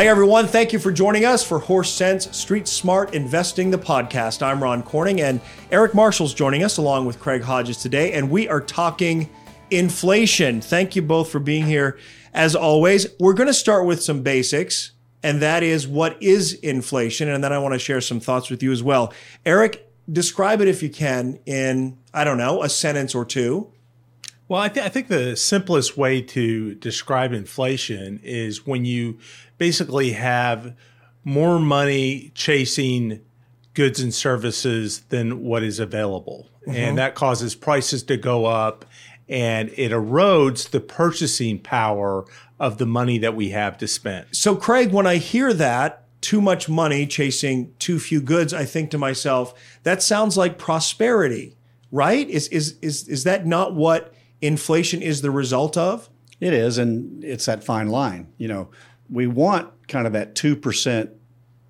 Hi, everyone. Thank you for joining us for Horse Cents Street Smart Investing, the podcast. I'm Ron Corning, and Eric Marshall's joining us along with Craig Hodges today, and we are talking inflation. Thank you both for being here. As always, we're going to start with some basics, and that is what is inflation? And then I want to share some thoughts with you as well. Eric, describe it if you can in, I don't know, a sentence or two. Well, I, th- I think the simplest way to describe inflation is when you basically have more money chasing goods and services than what is available. Mm-hmm. And that causes prices to go up and it erodes the purchasing power of the money that we have to spend. So, Craig, when I hear that, too much money chasing too few goods, I think to myself, that sounds like prosperity, right? Is, is, is, is that not what inflation is the result of? It is, and it's that fine line. You know, we want kind of that 2%,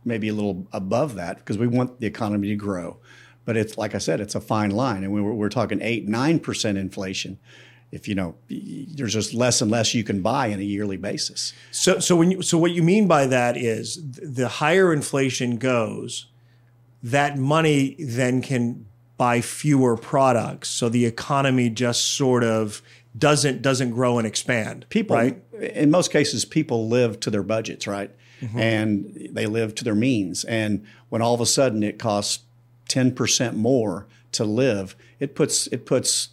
maybe a little above that, because we want the economy to grow. But it's like I said, it's a fine line. And we we're talking 8 9% inflation. If you know, there's just less and less you can buy on a yearly basis. So, so when you, so what you mean by that is the higher inflation goes, that money then can buy fewer products. So the economy just sort of doesn't doesn't grow and expand. People, right? In most cases, people live to their budgets, right? Mm-hmm. And they live to their means. And when all of a sudden it costs ten percent more to live, it puts it puts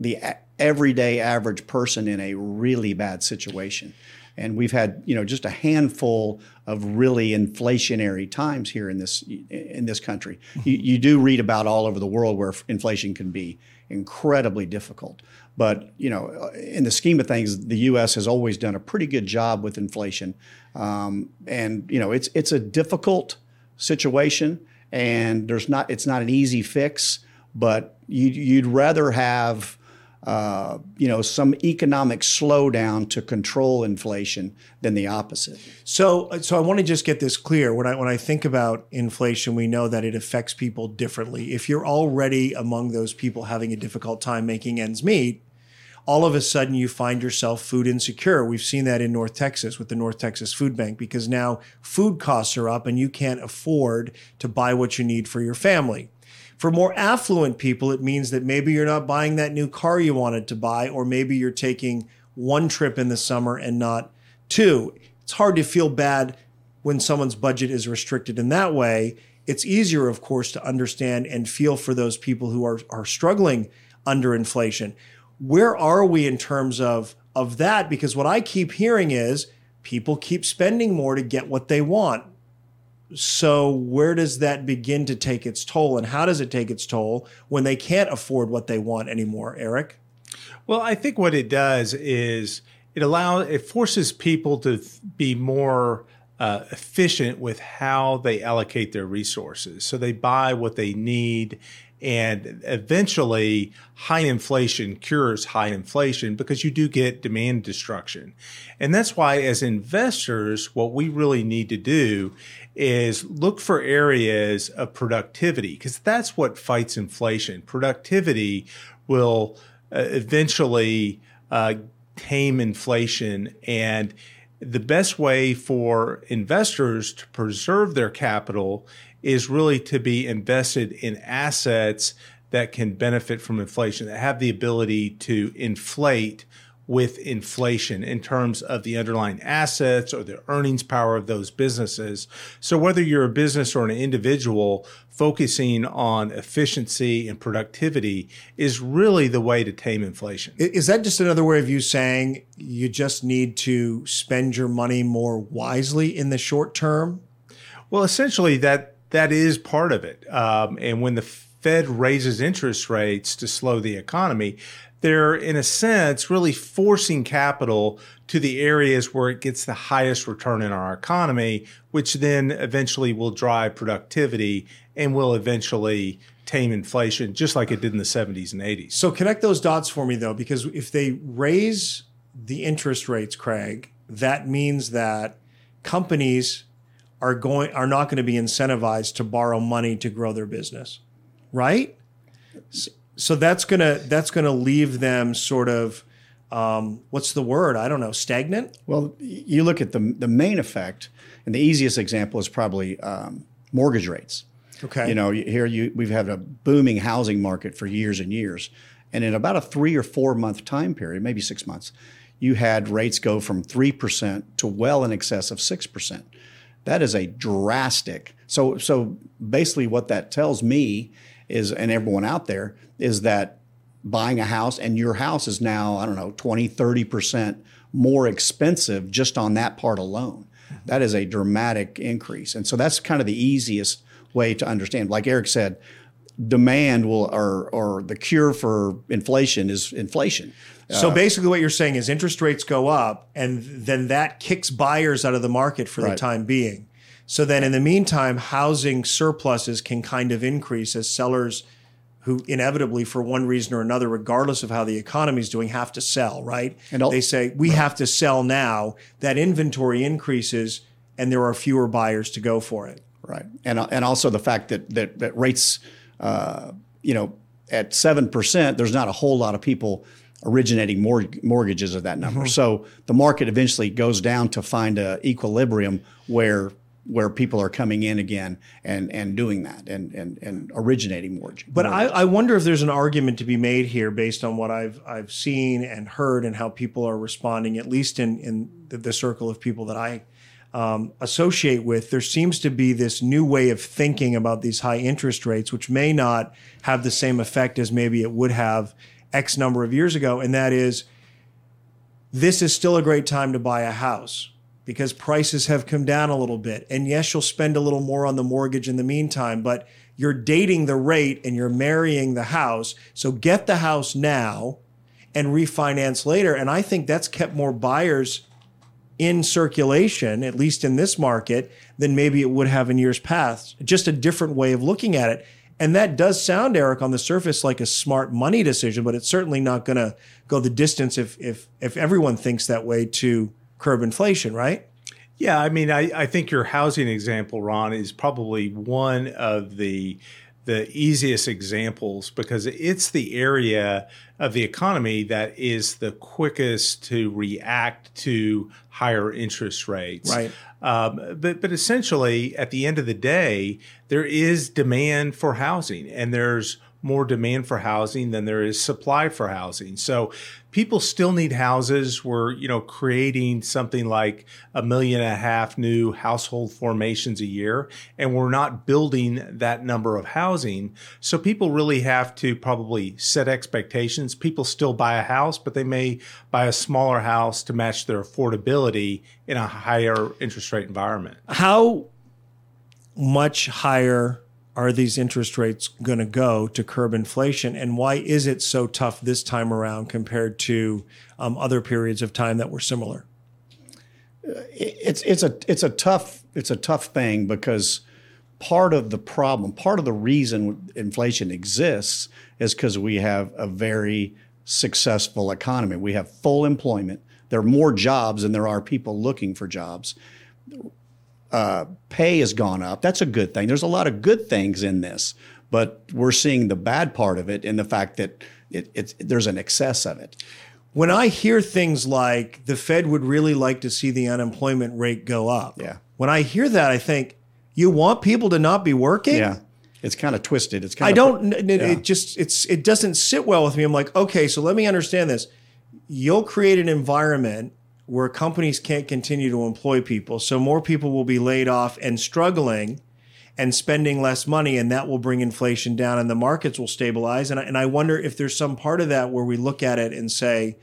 the everyday average person in a really bad situation and we've had you know just a handful of really inflationary times here in this in this country. You, you, do read about all over the world where inflation can be incredibly difficult, but you know in the scheme of things, the U.S. has always done a pretty good job with inflation, um, and you know it's it's a difficult situation, and there's not it's not an easy fix, but you, you'd rather have uh, you know, some economic slowdown to control inflation than the opposite. So, so I want to just get this clear. When I when I think about inflation, we know that it affects people differently. If you're already among those people having a difficult time making ends meet, all of a sudden you find yourself food insecure. We've seen that in North Texas with the North Texas Food Bank because now food costs are up and you can't afford to buy what you need for your family. For more affluent people, it means that maybe you're not buying that new car you wanted to buy, or maybe you're taking one trip in the summer and not two. It's hard to feel bad when someone's budget is restricted in that way. It's easier, of course, to understand and feel for those people who are, are struggling under inflation. Where are we in terms of, of that? Because what I keep hearing is people keep spending more to get what they want. So, where does that begin to take its toll, and how does it take its toll when they can't afford what they want anymore, Eric? Well, I think what it does is it allows it forces people to be more uh, efficient with how they allocate their resources. So they buy what they need and eventually, high inflation cures high inflation because you do get demand destruction. And that's why, as investors, what we really need to do is look for areas of productivity because that's what fights inflation. Productivity will uh, eventually uh, tame inflation and the best way for investors to preserve their capital is really to be invested in assets that can benefit from inflation, that have the ability to inflate with inflation in terms of the underlying assets or the earnings power of those businesses. So whether you're a business or an individual, focusing on efficiency and productivity is really the way to tame inflation. Is that just another way of you saying you just need to spend your money more wisely in the short term? Well, essentially that that is part of it. Um, and when the Fed raises interest rates to slow the economy, they're in a sense really forcing capital to the areas where it gets the highest return in our economy, which then eventually will drive productivity and will eventually tame inflation, just like it did in the 70s and 80s. So connect those dots for me though, because if they raise the interest rates, Craig, that means that companies are going are not going to be incentivized to borrow money to grow their business, right? So that's gonna that's gonna leave them sort of um, what's the word? I don't know, stagnant. Well, you look at the the main effect, and the easiest example is probably um, mortgage rates. Okay. You know, here you we've had a booming housing market for years and years, and in about a three or four month time period, maybe six months, you had rates go from three percent to well in excess of six percent. That is a drastic. So so basically, what that tells me is, and everyone out there is that buying a house and your house is now i don't know 20 30% more expensive just on that part alone. That is a dramatic increase. And so that's kind of the easiest way to understand. Like eric said demand will or or the cure for inflation is inflation. So uh, basically, what you're saying is interest rates go up, and then that kicks buyers out of the market for the time being. So then, in the meantime, housing surpluses can kind of increase as sellers who inevitably, for one reason or another, regardless of how the economy is doing, have to sell, right? And they say, we have to sell now. That inventory increases, and there are fewer buyers to go for it. Right, and and also the fact that that, that rates, uh, you know, at seven percent, there's not a whole lot of people originating mortg- mortgages at that number. So the market eventually goes down to find a equilibrium where where people are coming in again and and doing that and and and originating mortgage. But I, I wonder if there's an argument to be made here based on what I've I've seen and heard and how people are responding, at least in in the, the circle of people that I um, associate with. There seems to be this new way of thinking about these high interest rates, which may not have the same effect as maybe it would have X number of years ago, and that is this is still a great time to buy a house because prices have come down a little bit. And yes, you'll spend a little more on the mortgage in the meantime, but you're dating the rate and you're marrying the house. So get the house now and refinance later. And I think that's kept more buyers in circulation, at least in this market, than maybe it would have in years past. Just a different way of looking at it. And that does sound, Eric, on the surface like a smart money decision, but it's certainly not going to go the distance if if if everyone thinks that way to curb inflation, right? Yeah, I mean, I, I think your housing example, Ron, is probably one of the the easiest examples because it's the area of the economy that is the quickest to react to higher interest rates. Right. Um, but but essentially, at the end of the day, there is demand for housing, and there's more demand for housing than there is supply for housing. So people still need houses. We're you know creating something like a million and a half new household formations a year, and we're not building that number of housing. So people really have to probably set expectations. People still buy a house, but they may buy a smaller house to match their affordability in a higher interest rate environment. How much higher are these interest rates going to go to curb inflation, and why is it so tough this time around compared to um, other periods of time that were similar? it's it's a it's a tough it's a tough thing because part of the problem, part of the reason inflation exists is because we have a very successful economy. We have full employment. There are more jobs than there are people looking for jobs. Uh, pay has gone up. That's a good thing. There's a lot of good things in this, but we're seeing the bad part of it in the fact that it, it's there's an excess of it. When I hear things like the Fed would really like to see the unemployment rate go up, Yeah. When I hear that, I think you want people to not be working. Yeah, it's kind of twisted. It's kind of I don't. It, it just it's it doesn't sit well with me. I'm like, okay, so let me understand this. You'll create an environment where companies can't continue to employ people, so more people will be laid off and struggling, and spending less money, and that will bring inflation down, and the markets will stabilize. And I, and I wonder if there's some part of that where we look at it and say.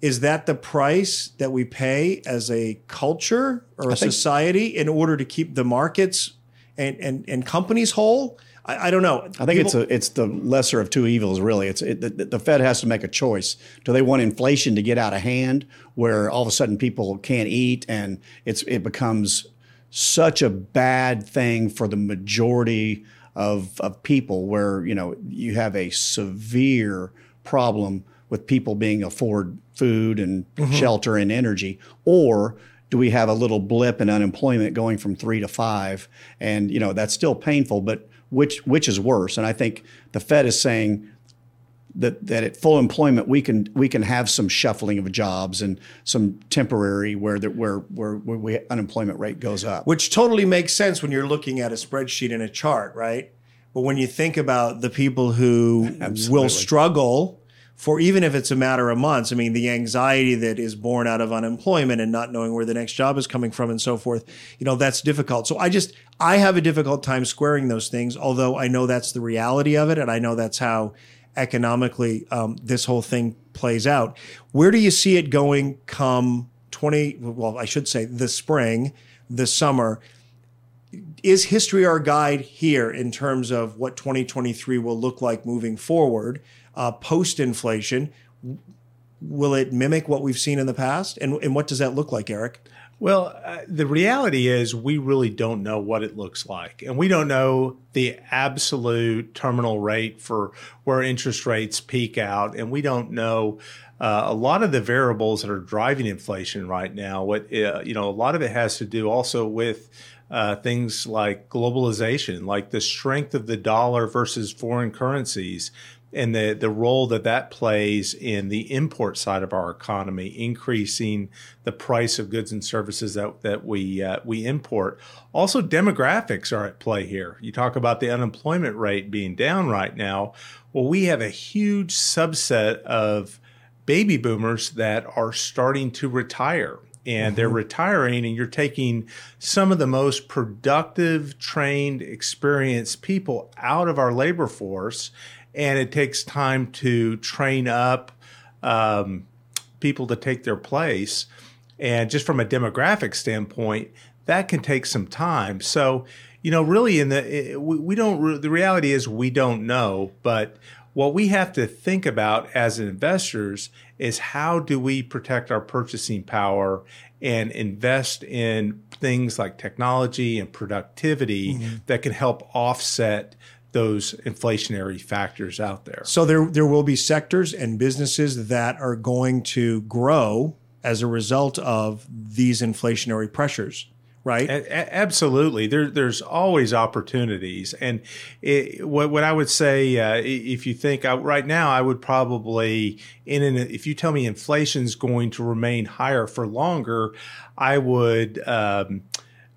Is that the price that we pay as a culture or a society in order to keep the markets and, and, and companies whole? I, I don't know. I think it's a, it's the lesser of two evils, really. It's it, the, the Fed has to make a choice. Do they want inflation to get out of hand, where all of a sudden people can't eat and it's it becomes such a bad thing for the majority of of people, where you know you have a severe problem with people being afford food and mm-hmm. shelter and energy, or do we have a little blip in unemployment going from three to five? And you know that's still painful, but which which is worse? And I think the Fed is saying that that at full employment we can we can have some shuffling of jobs and some temporary where the, where where, where we, unemployment rate goes up. Which totally makes sense when you're looking at a spreadsheet and a chart, right? But when you think about the people who will struggle for even if it's a matter of months, I mean, the anxiety that is born out of unemployment and not knowing where the next job is coming from and so forth, you know, that's difficult. So I just, I have a difficult time squaring those things, although I know that's the reality of it. And I know that's how economically um, this whole thing plays out. Where do you see it going come 20, well, I should say the spring, the summer? Is history our guide here in terms of what 2023 will look like moving forward? Uh, post inflation. Will it mimic what we've seen in the past? And, and what does that look like, Eric? Well, uh, the reality is we really don't know what it looks like. And we don't know the absolute terminal rate for where interest rates peak out. And we don't know uh, a lot of the variables that are driving inflation right now. What, uh, you know, a lot of it has to do also with uh, things like globalization, like the strength of the dollar versus foreign currencies, and the, the role that that plays in the import side of our economy, increasing the price of goods and services that, that we, uh, we import. Also, demographics are at play here. You talk about the unemployment rate being down right now. Well, we have a huge subset of baby boomers that are starting to retire and mm-hmm. they're retiring and you're taking some of the most productive trained experienced people out of our labor force and it takes time to train up um, people to take their place. And just from a demographic standpoint, that can take some time. So, you know, really, in the we, we don't. The reality is we don't know, but what we have to think about as investors is how do we protect our purchasing power and invest in things like technology and productivity mm-hmm. that can help offset those inflationary factors out there. So there there will be sectors and businesses that are going to grow as a result of these inflationary pressures, right? A- absolutely. There, there's always opportunities, and it, what what I would say, uh, if you think I, right now, I would probably in an, if you tell me inflation is going to remain higher for longer, I would um,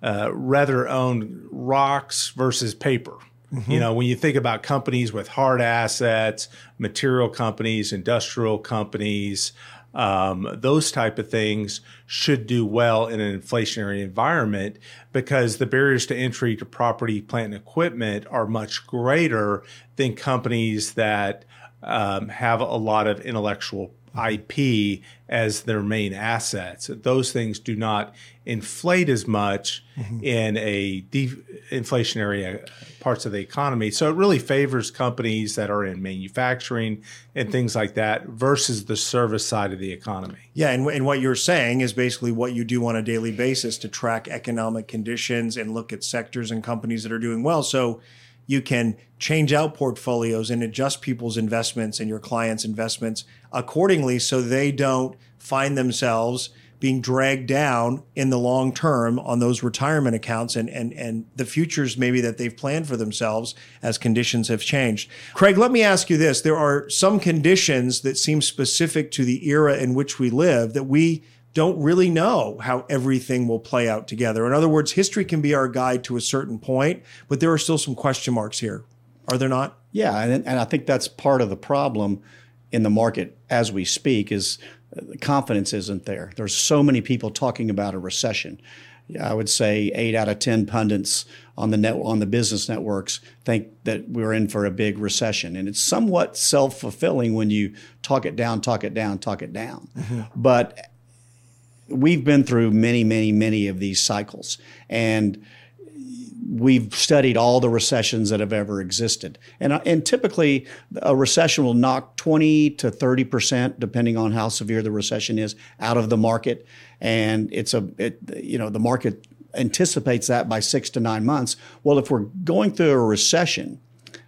uh, rather own rocks versus paper Mm-hmm. You know, when you think about companies with hard assets, material companies, industrial companies, um, those type of things should do well in an inflationary environment because the barriers to entry to property, plant, and equipment are much greater than companies that um, have a lot of intellectual IP as their main assets. Those things do not inflate as much mm-hmm. in a de- inflationary uh, parts of the economy. So it really favors companies that are in manufacturing and things like that versus the service side of the economy. Yeah, and, and what you're saying is basically what you do on a daily basis to track economic conditions and look at sectors and companies that are doing well. So you can change out portfolios and adjust people's investments and your clients' investments accordingly so they don't find themselves being dragged down in the long term on those retirement accounts and, and, and the futures maybe that they've planned for themselves as conditions have changed. Craig, let me ask you this. There are some conditions that seem specific to the era in which we live that we don't really know how everything will play out together. In other words, history can be our guide to a certain point, but there are still some question marks here. Are there not? Yeah, and, and I think that's part of the problem in the market as we speak is uh, confidence isn't there. There's so many people talking about a recession. I would say eight out of ten pundits on the net on the business networks think that we're in for a big recession, and it's somewhat self fulfilling when you talk it down, talk it down, talk it down. Mm-hmm. But we've been through many, many, many of these cycles. And we've studied all the recessions that have ever existed. And, uh, and typically, a recession will knock 20 to 30%, depending on how severe the recession is, out of the market. And it's a, it, you know, the market anticipates that by six to nine months. Well, if we're going through a recession,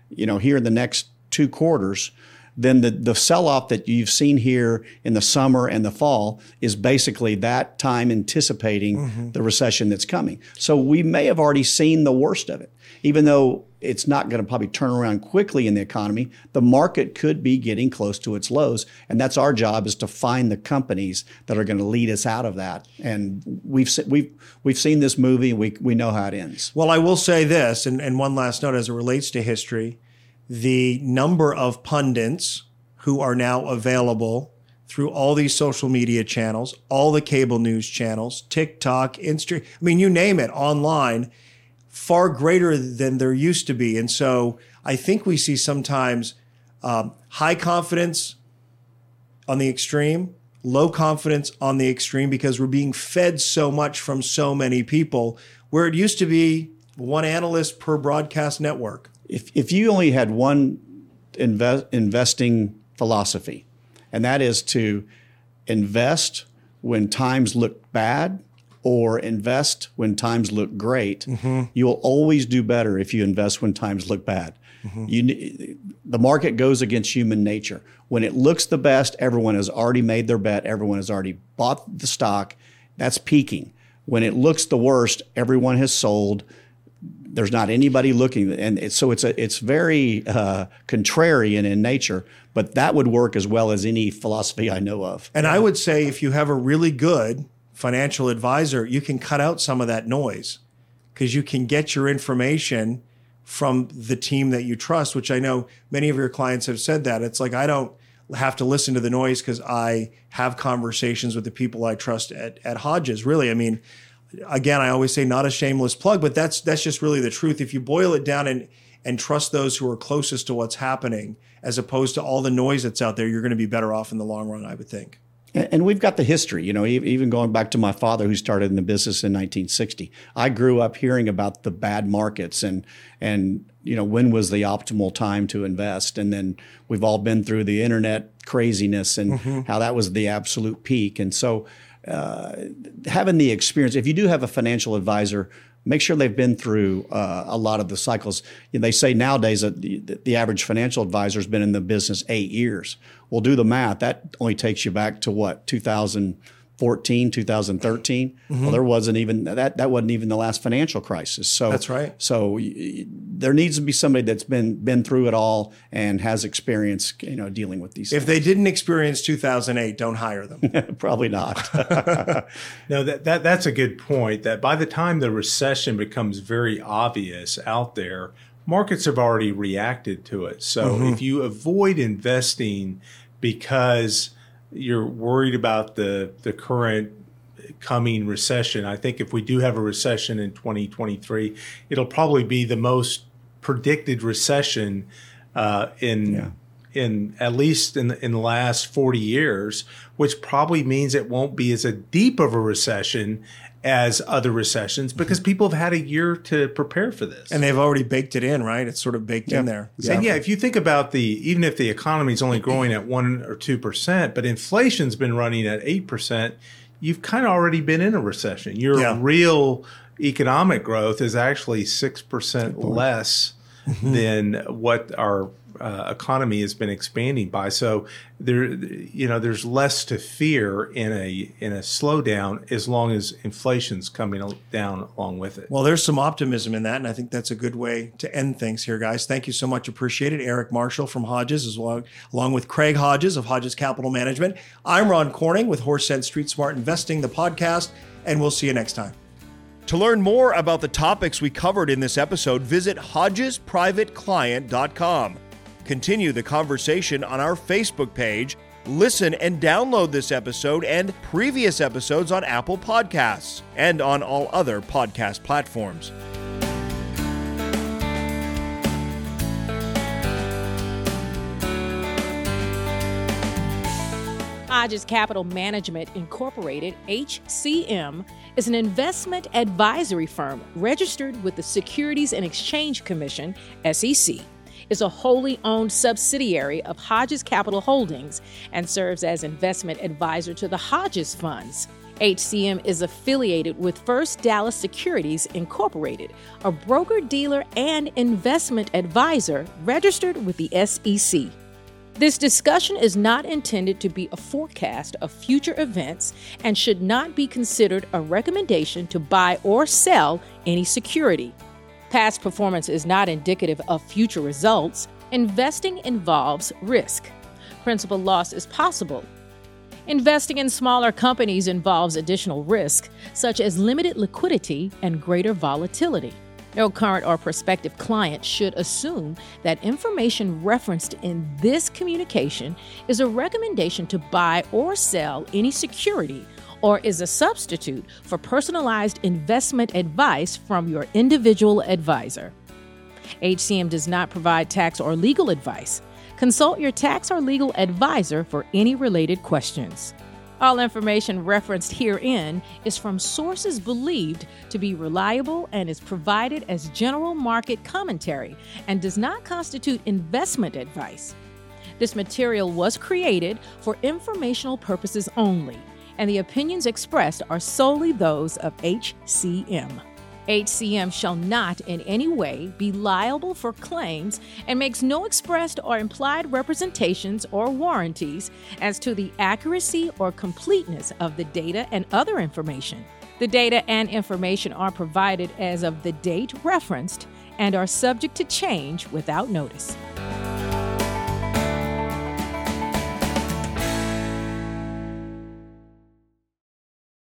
you know, here in the next two quarters, then the, the sell off that you've seen here in the summer and the fall is basically that time anticipating mm-hmm. the recession that's coming. So we may have already seen the worst of it. Even though it's not going to probably turn around quickly in the economy, the market could be getting close to its lows. And that's our job is to find the companies that are going to lead us out of that. And we've, we've, we've seen this movie, we, we know how it ends. Well, I will say this, and, and one last note as it relates to history the number of pundits who are now available through all these social media channels, all the cable news channels, TikTok, Instagram, I mean, you name it, online, far greater than there used to be. And so I think we see sometimes um, high confidence on the extreme, low confidence on the extreme because we're being fed so much from so many people where it used to be one analyst per broadcast network if, if you only had one invest, investing philosophy, and that is to invest when times look bad or invest when times look great, mm-hmm. you'll always do better if you invest when times look bad. Mm-hmm. You, the market goes against human nature. When it looks the best, everyone has already made their bet, everyone has already bought the stock. That's peaking. When it looks the worst, everyone has sold there's not anybody looking, and so it's a it's very uh, contrarian in nature. But that would work as well as any philosophy I know of. And I would say if you have a really good financial advisor, you can cut out some of that noise because you can get your information from the team that you trust. Which I know many of your clients have said that it's like I don't have to listen to the noise because I have conversations with the people I trust at, at Hodges. Really, I mean, again, I always say not a shameless plug, but that's that's just really the truth. If you boil it down and and trust those who are closest to what's happening, as opposed to all the noise that's out there, you're going to be better off in the long run, I would think. And we've got the history, you know, even going back to my father who started in the business in 1960. I grew up hearing about the bad markets and and you know when was the optimal time to invest, and then we've all been through the internet craziness and mm-hmm. how that was the absolute peak. And so uh, having the experience, if you do have a financial advisor, make sure they've been through uh, a lot of the cycles. You know, they say nowadays that the, the, average financial advisor has been in the business eight years. Well, do the math. That only takes you back to what 2000- 2014, 2013. Mm-hmm. Well, there wasn't even that. That wasn't even the last financial crisis. So that's right. So y- there needs to be somebody that's been been through it all and has experience, you know, dealing with these. If things. they didn't experience 2008, don't hire them. Probably not. no, that, that that's a good point. That by the time the recession becomes very obvious out there, markets have already reacted to it. So mm-hmm. if you avoid investing because you're worried about the the current coming recession. I think if we do have a recession in 2023, it'll probably be the most predicted recession uh, in yeah. In at least in the, in the last 40 years, which probably means it won't be as a deep of a recession as other recessions because people have had a year to prepare for this. And they've already baked it in, right? It's sort of baked in there. Exactly. And yeah, if you think about the, even if the economy is only growing at one or 2%, but inflation's been running at 8%, you've kind of already been in a recession. Your yeah. real economic growth is actually 6% less mm-hmm. than what our uh, economy has been expanding by. So there, you know, there's less to fear in a in a slowdown as long as inflation's coming down along with it. Well, there's some optimism in that, and I think that's a good way to end things here, guys. Thank you so much. Appreciate it, Eric Marshall from Hodges, as well along with Craig Hodges of Hodges Capital Management. I'm Ron Corning with Horse Cents Street Smart Investing, the podcast, and we'll see you next time. To learn more about the topics we covered in this episode, visit HodgesPrivateClient.com. Continue the conversation on our Facebook page. Listen and download this episode and previous episodes on Apple Podcasts and on all other podcast platforms. Hodges Capital Management Incorporated, HCM, is an investment advisory firm registered with the Securities and Exchange Commission, SEC is a wholly owned subsidiary of Hodges Capital Holdings and serves as investment advisor to the Hodges Funds. HCM is affiliated with First Dallas Securities Incorporated, a broker dealer and investment advisor registered with the SEC. This discussion is not intended to be a forecast of future events and should not be considered a recommendation to buy or sell any security. Past performance is not indicative of future results. Investing involves risk. Principal loss is possible. Investing in smaller companies involves additional risk, such as limited liquidity and greater volatility. No current or prospective client should assume that information referenced in this communication is a recommendation to buy or sell any security or is a substitute for personalized investment advice from your individual advisor. HCM does not provide tax or legal advice. Consult your tax or legal advisor for any related questions. All information referenced herein is from sources believed to be reliable and is provided as general market commentary and does not constitute investment advice. This material was created for informational purposes only, and the opinions expressed are solely those of HCM. HCM shall not in any way be liable for claims and makes no expressed or implied representations or warranties as to the accuracy or completeness of the data and other information. The data and information are provided as of the date referenced and are subject to change without notice.